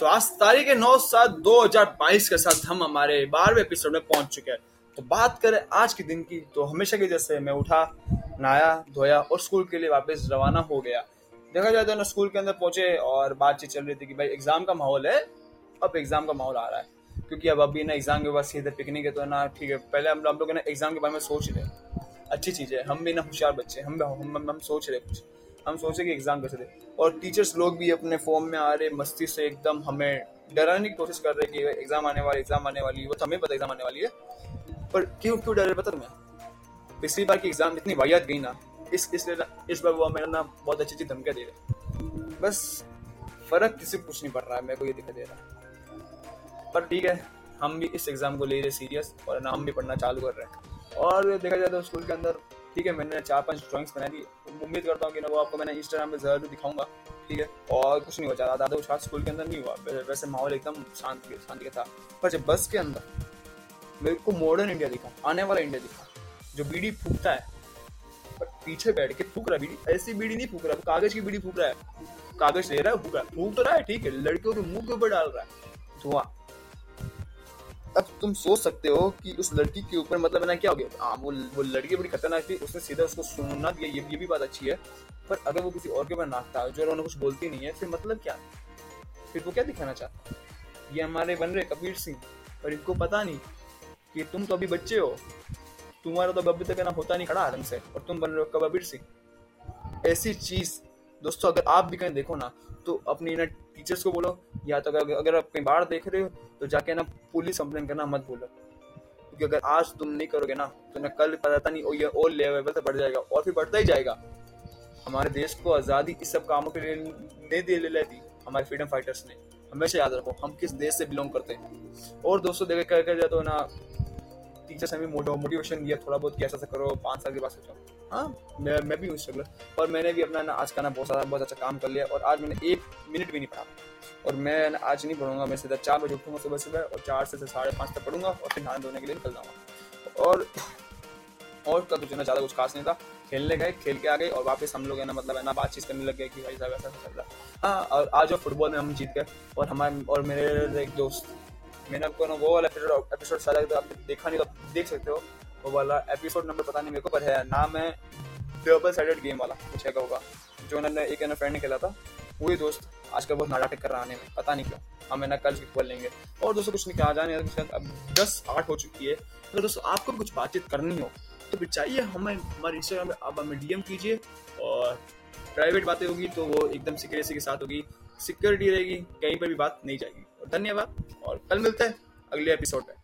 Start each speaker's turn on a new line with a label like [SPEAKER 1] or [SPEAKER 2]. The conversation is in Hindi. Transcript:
[SPEAKER 1] तो आज तारीख है नौ सात दो हज़ार बाईस के साथ हम हमारे बारहवें एपिसोड में पहुँच चुके हैं। तो बात करें आज के दिन की तो हमेशा की जैसे मैं उठा नहाया धोया और स्कूल के लिए वापस रवाना हो गया। देखा जाए तो ना स्कूल के अंदर पहुँचे और बातचीत चल रही थी कि भाई एग्ज़ाम का माहौल है अब एग्ज़ाम का माहौल आ रहा है। क्योंकि अब अभी ना एग्ज़ाम के बाद सीधे पिकनिक है तो ना ठीक है पहले हम लोग ना एग्ज़ाम के बारे में सोच रहे अच्छी चीज़ है हम भी ना होशियार बच्चे हम हम, हम सोच रहे कुछ। हम सोचे कि एग्ज़ाम कैसे दे। और टीचर्स लोग भी अपने फॉर्म में आ रहे, मस्ती से एकदम हमें डराने की कोशिश कर रहे कि एग्ज़ाम आने वाली एग्ज़ाम आने वाली, वो हमें पता एग्ज़ाम आने वाली है। पर क्यों क्यों डर, पता तुम्हें? पिछली बार की एग्ज़ाम इतनी वाहियात गई ना, इस इसलिए इस बार वो मेरा ना बहुत अच्छी अच्छी धमकियाँ दे रहे। बस फ़र्क किसी कुछ नहीं पड़ रहा है मेरे को ये दिखाई दे रहा। है पर ठीक है, हम भी इस एग्ज़ाम को ले रहे सीरियस और ना हम भी पढ़ना चालू कर रहे हैं। और देखा जाए तो स्कूल के अंदर ठीक है, मैंने चार पाँच ड्राइंग्स बना दी उम्मीद करता हूँ कि ना वो आपको मैंने इंस्टाग्राम पे ज़रूर दिखाऊँगा, ठीक है? और कुछ नहीं हुआ, ज़्यादा ज़्यादा कुछ स्कूल के अंदर नहीं हुआ। वैसे माहौल एकदम शांत, शांति का था। पर जब बस के अंदर मेरे को मॉडर्न इंडिया दिखा, आने वाला इंडिया दिखा, जो बीड़ी फूकता है, पर पीछे बैठ के फूक रहा बीड़ी, ऐसी बीड़ी नहीं फूक रहा कागज़ की बीड़ी फूक रहा है। कागज़ ले रहा है, फूक रहा है। फूक तो रहा है, ठीक है, लड़कियों के मुँह के ऊपर डाल रहा है। धुआँ अब तुम सोच सकते हो कि उस लड़की के ऊपर मतलब ना, क्या हो गया? हाँ वो वो लड़की बड़ी खतरनाक थी, उसने सीधा उसको सुनना दिया ये ये भी बात अच्छी है, पर अगर वो किसी और के ऊपर नाचता जो उन्होंने कुछ बोलती नहीं है, फिर मतलब क्या? फिर वो क्या दिखाना चाहता ये हमारे बन रहे कबीर सिंह, पर इनको पता नहीं कि तुम तो अभी बच्चे हो। तुम्हारा तो अभी तक ना, होता नहीं, खड़ा ढंग से, और तुम बन रहे हो कबीर सिंह। ऐसी चीज़ दोस्तों, अगर आप भी कहीं देखो ना तो अपनी ना टीचर्स को बोलो, या तो अगर अगर आप कहीं बाहर देख रहे हो तो जाके ना पुलिस कंप्लेन करना मत बोलो क्योंकि अगर आज तुम नहीं करोगे ना तो ना कल पता नहीं, ये और लेवल से बढ़ जाएगा, और फिर बढ़ता ही जाएगा। हमारे देश को आज़ादी इस सब कामों के लिए नहीं दे ले हमारे फ्रीडम फाइटर्स ने। हमेशा याद रखो, हम किस देश से बिलोंग करते हैं। और दोस्तों, देखे कर जाए तो ना टीचर्स ने भी मोटिवेशन दिया, थोड़ा बहुत कैसा करो, पाँच साल के बाद सोचो। हाँ मैं मैं भी हूँ स्ट्रगलर और मैंने भी अपना ना, आज का ना बहुत सारा, बहुत अच्छा काम कर लिया और आज मैंने एक मिनट भी नहीं पढ़ा। और मैं ना, आज नहीं पढ़ूँगा, मैं सीधा चार बजे उठूँगा सुबह सुबह और चार से साढ़े पाँच तक पढ़ूँगा और फिर नहाने धोने के लिए निकल जाऊँगा। और और का कुछ ना, ज़्यादा कुछ खास नहीं था। खेलने गए, खेल के आ गए और वापस हम लोग है ना मतलब है ना, बातचीत करने लग गए कि भाई साहब, ऐसा चल रहा हाँ और आज और फुटबॉल में हम जीत गए और हमारे, और मेरे एक दोस्त मैंने आपको ना वो वाला एपिसोड एपिसोड सारा आपने देखा नहीं तो देख सकते हो। वो वाला एपिसोड नंबर पता नहीं मेरे को, पर है, नाम है डबल साइडेड गेम वाला, कुछ है होगा। जो उन्होंने एक फ्रेंड ने खेला था, वही दोस्त आजकल बहुत नाटक कर रहा आने में, पता नहीं क्यों। हम है ना कल खोल लेंगे। और दोस्तों कुछ नहीं कहा जाने अब दस आठ हो चुकी है। अगर दोस्तों आपको कुछ बातचीत करनी हो तो फिर चाहिए हमें, हमारे इंस्टाग्राम पे आप हमें डीएम कीजिए और प्राइवेट बातें होगी तो वो एकदम सिक्योरिटी के साथ होगी। सिक्योरिटी रहेगी, कहीं पर भी बात नहीं जाएगी। और धन्यवाद, और कल मिलते हैं। अगले एपिसोड में।